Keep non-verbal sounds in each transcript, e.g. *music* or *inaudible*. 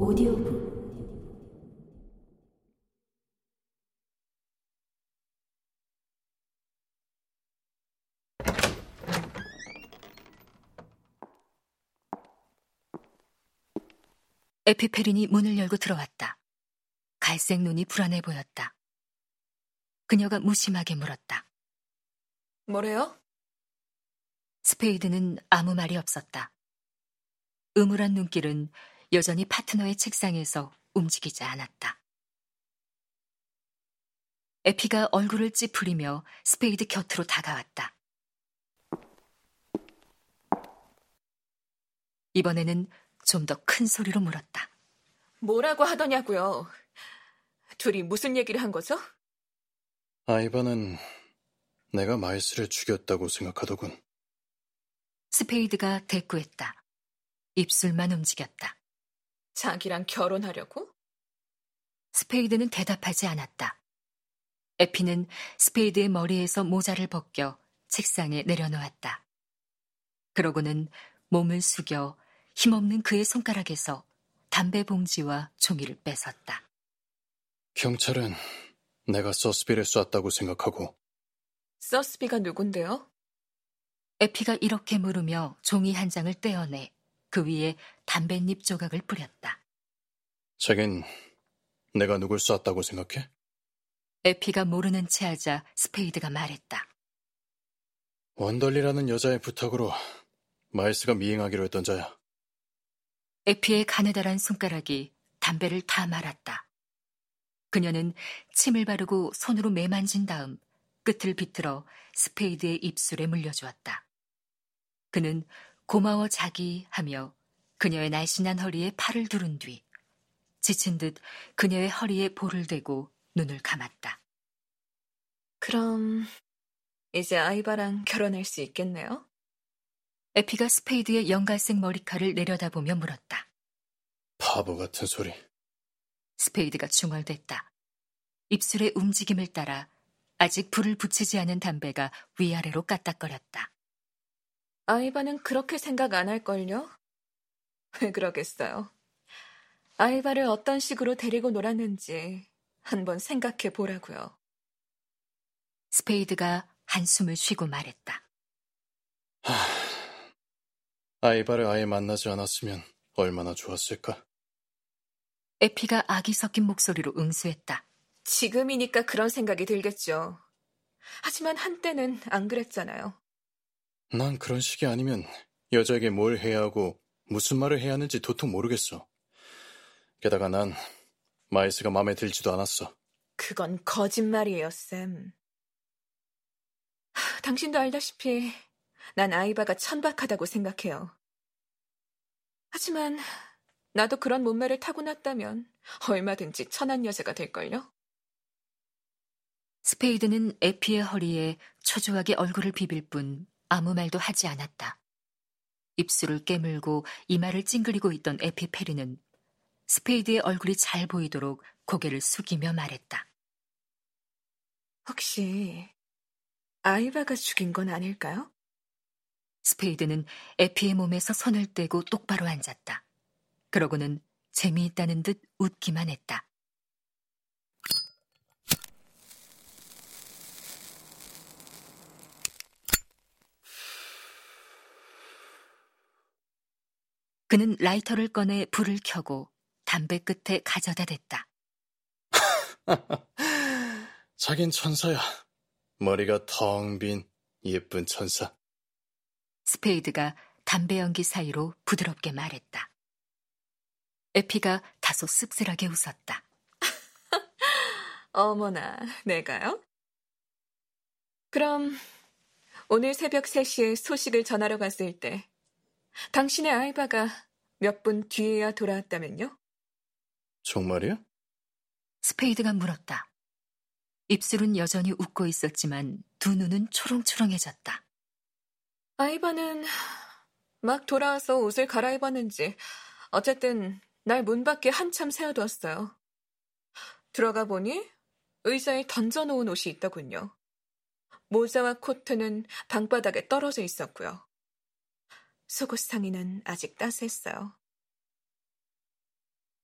오디오북 에피 페린이 문을 열고 들어왔다. 갈색 눈이 불안해 보였다. 그녀가 무심하게 물었다. 뭐래요? 스페이드는 아무 말이 없었다. 음울한 눈길은 여전히 파트너의 책상에서 움직이지 않았다. 에피가 얼굴을 찌푸리며 스페이드 곁으로 다가왔다. 이번에는 좀 더 큰 소리로 물었다. 뭐라고 하더냐고요? 둘이 무슨 얘기를 한 거죠? 아이바는 내가 마일스를 죽였다고 생각하더군. 스페이드가 대꾸했다. 입술만 움직였다. 자기랑 결혼하려고? 스페이드는 대답하지 않았다. 에피는 스페이드의 머리에서 모자를 벗겨 책상에 내려놓았다. 그러고는 몸을 숙여 힘없는 그의 손가락에서 담배 봉지와 종이를 뺏었다. 경찰은 내가 서스비를 쐈다고 생각하고 서스비가 누군데요? 에피가 이렇게 물으며 종이 한 장을 떼어내 그 위에 담뱃잎 조각을 뿌렸다. 자긴 내가 누굴 쐈다고 생각해? 에피가 모르는 체 하자 스페이드가 말했다. 원덜리라는 여자의 부탁으로 마일스가 미행하기로 했던 자야. 에피의 가느다란 손가락이 담배를 다 말았다. 그녀는 침을 바르고 손으로 매만진 다음 끝을 비틀어 스페이드의 입술에 물려주었다. 그는 고마워 자기 하며 그녀의 날씬한 허리에 팔을 두른 뒤 지친 듯 그녀의 허리에 볼을 대고 눈을 감았다. 그럼 이제 아이바랑 결혼할 수 있겠네요? 에피가 스페이드의 연갈색 머리칼을 내려다보며 물었다. 바보 같은 소리. 스페이드가 중얼댔다. 입술의 움직임을 따라 아직 불을 붙이지 않은 담배가 위아래로 까딱거렸다. 아이바는 그렇게 생각 안 할걸요? *laughs* 왜 그러겠어요? 아이바를 어떤 식으로 데리고 놀았는지 한번 생각해 보라고요. 스페이드가 한숨을 쉬고 말했다. 하... 아이바를 아예 만나지 않았으면 얼마나 좋았을까? 에피가 악이 섞인 목소리로 응수했다. 지금이니까 그런 생각이 들겠죠. 하지만 한때는 안 그랬잖아요. 난 그런 식이 아니면 여자에게 뭘 해야 하고 무슨 말을 해야 하는지 도통 모르겠어. 게다가 난 마일스가 마음에 들지도 않았어. 그건 거짓말이에요, 샘. 하, 당신도 알다시피 난 아이바가 천박하다고 생각해요. 하지만 나도 그런 몸매를 타고났다면 얼마든지 천한 여자가 될걸요? 스페이드는 에피의 허리에 초조하게 얼굴을 비빌 뿐 아무 말도 하지 않았다. 입술을 깨물고 이마를 찡그리고 있던 에피 페린은 스페이드의 얼굴이 잘 보이도록 고개를 숙이며 말했다. 혹시 아이바가 죽인 건 아닐까요? 스페이드는 에피의 몸에서 손을 떼고 똑바로 앉았다. 그러고는 재미있다는 듯 웃기만 했다. 그는 라이터를 꺼내 불을 켜고 담배 끝에 가져다 댔다. *laughs* 자긴 천사야. 머리가 텅 빈 예쁜 천사. 스페이드가 담배 연기 사이로 부드럽게 말했다. 에피가 다소 씁쓸하게 웃었다. *laughs* 어머나, 내가요? 그럼 오늘 새벽 3시에 소식을 전하러 갔을 때 당신의 아이바가 몇 분 뒤에야 돌아왔다면요? 정말이야? 스페이드가 물었다. 입술은 여전히 웃고 있었지만 두 눈은 초롱초롱해졌다. 아이바는 막 돌아와서 옷을 갈아입었는지 어쨌든 날 문 밖에 한참 세워두었어요. 들어가 보니 의자에 던져놓은 옷이 있더군요. 모자와 코트는 방바닥에 떨어져 있었고요. 속옷 상의는 아직 따스했어요.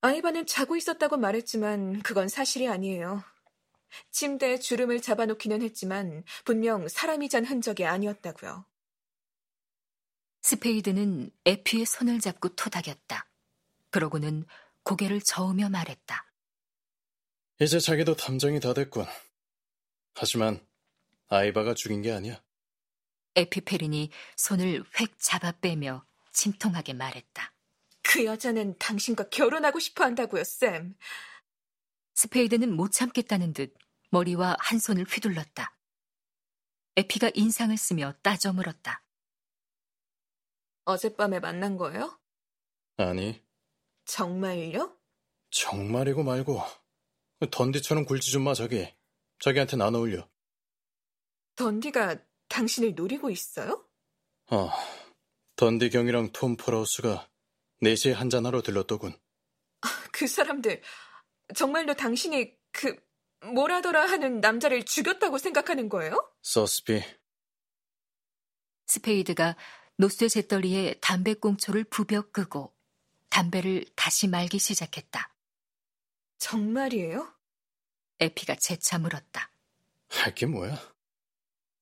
아이바는 자고 있었다고 말했지만 그건 사실이 아니에요. 침대에 주름을 잡아놓기는 했지만 분명 사람이 잔 흔적이 아니었다고요. 스페이드는 에피의 손을 잡고 토닥였다. 그러고는 고개를 저으며 말했다. 이제 자기도 탐정이 다 됐군. 하지만 아이바가 죽인 게 아니야. 에피 페린이 손을 획 잡아 빼며 침통하게 말했다. 그 여자는 당신과 결혼하고 싶어 한다고요, 샘. 스페이드는 못 참겠다는 듯 머리와 한 손을 휘둘렀다. 에피가 인상을 쓰며 따져 물었다. 어젯밤에 만난 거예요? 아니, 정말요? 정말이고 말고. 던디처럼 굴지 좀 마, 자기. 자기한테 안 어울려. 던디가 당신을 노리고 있어요? 어, 던디 경위랑 톰 폴하우스가 4시에 한잔하러 들렀더군. 그 사람들 정말로 당신이 그 뭐라더라 하는 남자를 죽였다고 생각하는 거예요? 서스비, 스페이드가 놋쇠 재떨이에 담배꽁초를 비벼 끄고 담배를 다시 말기 시작했다. 정말이에요? 에피가 재차 물었다. 알 게 뭐야?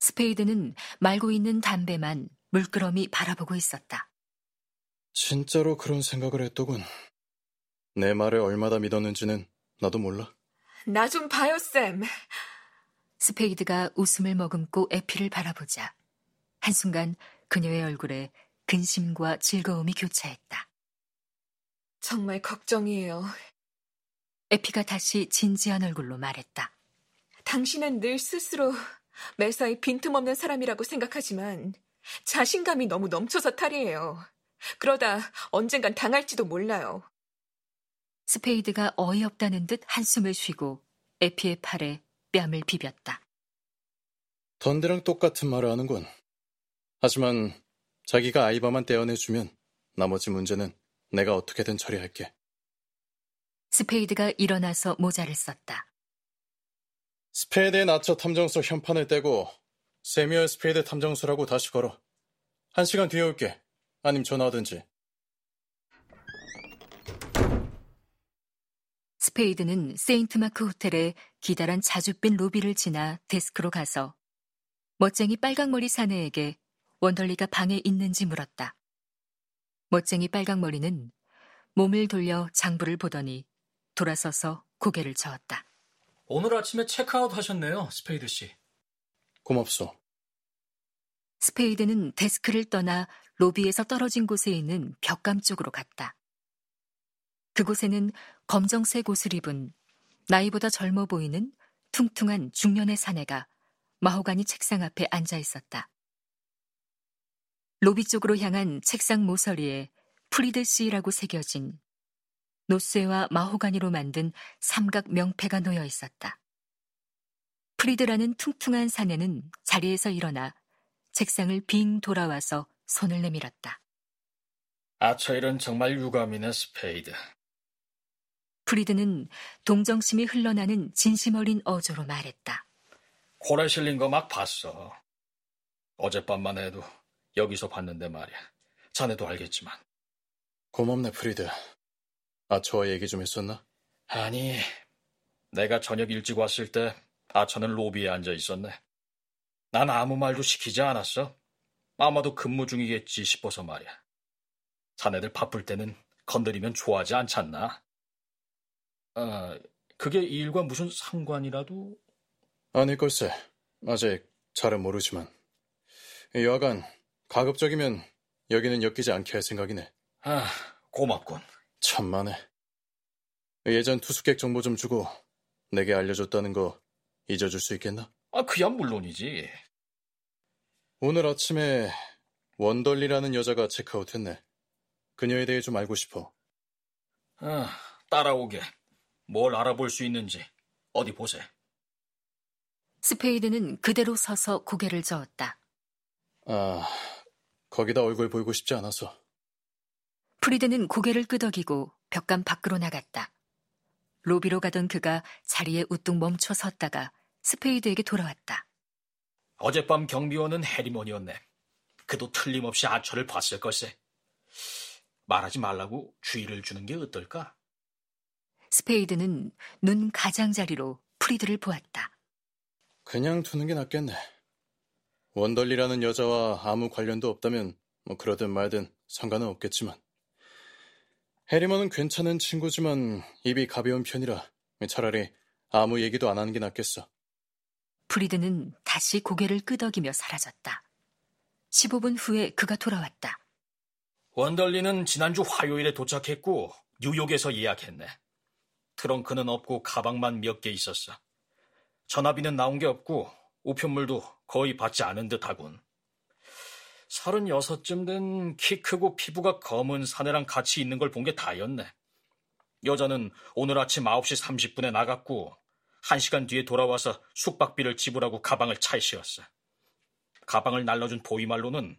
스페이드는 말고 있는 담배만 물끄러미 바라보고 있었다. 진짜로 그런 생각을 했더군. 내 말을 얼마나 믿었는지는 나도 몰라. 나 좀 봐요, 샘. 스페이드가 웃음을 머금고 에피를 바라보자 한순간 그녀의 얼굴에 근심과 즐거움이 교차했다. 정말 걱정이에요. 에피가 다시 진지한 얼굴로 말했다. 당신은 늘 스스로 매사에 빈틈없는 사람이라고 생각하지만 자신감이 너무 넘쳐서 탈이에요. 그러다 언젠간 당할지도 몰라요. 스페이드가 어이없다는 듯 한숨을 쉬고 에피의 팔에 뺨을 비볐다. 던디랑 똑같은 말을 하는군. 하지만 자기가 아이바만 떼어내주면 나머지 문제는 내가 어떻게든 처리할게. 스페이드가 일어나서 모자를 썼다. 스페이드 앤 아처 탐정소 현판을 떼고 새뮤얼 스페이드 탐정소라고 다시 걸어. 한 시간 뒤에 올게. 아님 전화하든지. 스페이드는 세인트마크 호텔의 기다란 자줏빛 로비를 지나 데스크로 가서 멋쟁이 빨강머리 사내에게 원덜리가 방에 있는지 물었다. 멋쟁이 빨강머리는 몸을 돌려 장부를 보더니 돌아서서 고개를 저었다. 오늘 아침에 체크아웃 하셨네요, 스페이드 씨. 고맙소. 스페이드는 데스크를 떠나 로비에서 떨어진 곳에 있는 벽감 쪽으로 갔다. 그곳에는 검정색 옷을 입은 나이보다 젊어 보이는 퉁퉁한 중년의 사내가 마호가니 책상 앞에 앉아 있었다. 로비 쪽으로 향한 책상 모서리에 프리드 씨라고 새겨진 놋쇠와 마호가니로 만든 삼각 명패가 놓여 있었다. 프리드라는 퉁퉁한 사내는 자리에서 일어나 책상을 빙 돌아와서 손을 내밀었다. 아, 저 일은 정말 유감이네, 스페이드. 프리드는 동정심이 흘러나는 진심 어린 어조로 말했다. 콜에 실린 거 막 봤어. 어젯밤만 해도 여기서 봤는데 말이야. 자네도 알겠지만. 고맙네, 프리드. 아처와 얘기 좀 했었나? 아니, 내가 저녁 일찍 왔을 때 아처는 로비에 앉아 있었네. 난 아무 말도 시키지 않았어. 아마도 근무 중이겠지 싶어서 말이야. 자네들 바쁠 때는 건드리면 좋아하지 않잖나? 아, 그게 이 일과 무슨 상관이라도? 아니, 글쎄. 아직 잘은 모르지만. 여하간, 가급적이면 여기는 엮이지 않게 할 생각이네. 아, 고맙군. 천만에. 예전 투숙객 정보 좀 주고 내게 알려줬다는 거 잊어줄 수 있겠나? 아, 그야 물론이지. 오늘 아침에 원덜리라는 여자가 체크아웃했네. 그녀에 대해 좀 알고 싶어. 아, 따라오게. 뭘 알아볼 수 있는지 어디 보세. 스페이드는 그대로 서서 고개를 저었다. 아, 거기다 얼굴 보이고 싶지 않아서. 프리드는 고개를 끄덕이고 벽감 밖으로 나갔다. 로비로 가던 그가 자리에 우뚝 멈춰 섰다가 스페이드에게 돌아왔다. 어젯밤 경비원은 해리먼이었네. 그도 틀림없이 아처를 봤을 걸세. 말하지 말라고 주의를 주는 게 어떨까? 스페이드는 눈 가장자리로 프리드를 보았다. 그냥 두는 게 낫겠네. 원덜리라는 여자와 아무 관련도 없다면 뭐 그러든 말든 상관은 없겠지만 해리먼은 괜찮은 친구지만 입이 가벼운 편이라 차라리 아무 얘기도 안 하는 게 낫겠어. 프리드는 다시 고개를 끄덕이며 사라졌다. 15분 후에 그가 돌아왔다. 원덜리는 지난주 화요일에 도착했고 뉴욕에서 예약했네. 트렁크는 없고 가방만 몇 개 있었어. 전화비는 나온 게 없고 우편물도 거의 받지 않은 듯하군. 36쯤 된 키 크고 피부가 검은 사내랑 같이 있는 걸 본 게 다였네. 여자는 오늘 아침 9시 30분에 나갔고 1시간 뒤에 돌아와서 숙박비를 지불하고 가방을 차에 실었어. 가방을 날려준 보이 말로는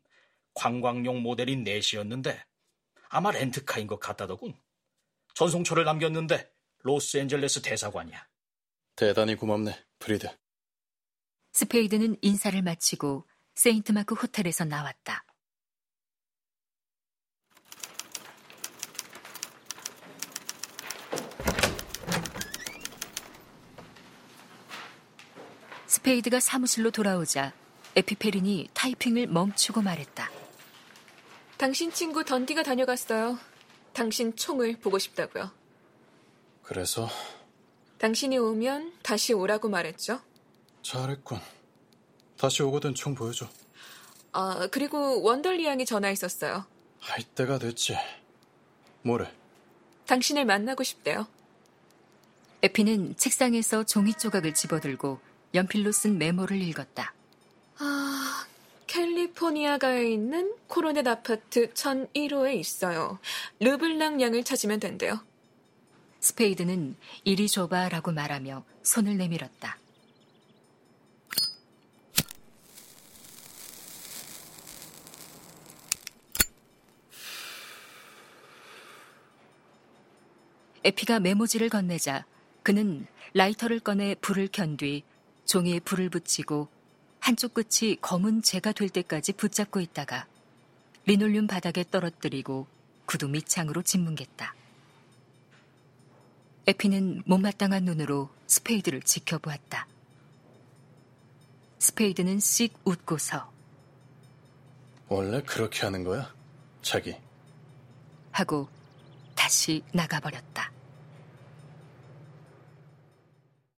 관광용 모델인 내시였는데 아마 렌트카인 것 같다더군. 전송처를 남겼는데 로스앤젤레스 대사관이야. 대단히 고맙네, 프리드. 스페이드는 인사를 마치고 세인트마크 호텔에서 나왔다. 스페이드가 사무실로 돌아오자 에피 페린이 타이핑을 멈추고 말했다. 당신 친구 던디가 다녀갔어요. 당신 총을 보고 싶다고요. 그래서 당신이 오면 다시 오라고 말했죠. 잘했군. 다시 오거든 총 보여줘. 아, 그리고 원덜리 양이 전화했었어요. 할 때가 됐지. 뭐래? 당신을 만나고 싶대요. 에피는 책상에서 종이 조각을 집어들고 연필로 쓴 메모를 읽었다. 아, 캘리포니아가에 있는 코로넷 아파트 1001호에 있어요. 르블랑 양을 찾으면 된대요. 스페이드는 이리 줘봐라고 말하며 손을 내밀었다. 에피가 메모지를 건네자 그는 라이터를 꺼내 불을 켠 뒤 종이에 불을 붙이고 한쪽 끝이 검은 재가 될 때까지 붙잡고 있다가 리놀륨 바닥에 떨어뜨리고 구두 밑창으로 짓뭉갰다. 에피는 못마땅한 눈으로 스페이드를 지켜보았다. 스페이드는 씩 웃고서 원래 그렇게 하는 거야? 자기. 하고 다시 나가버렸다.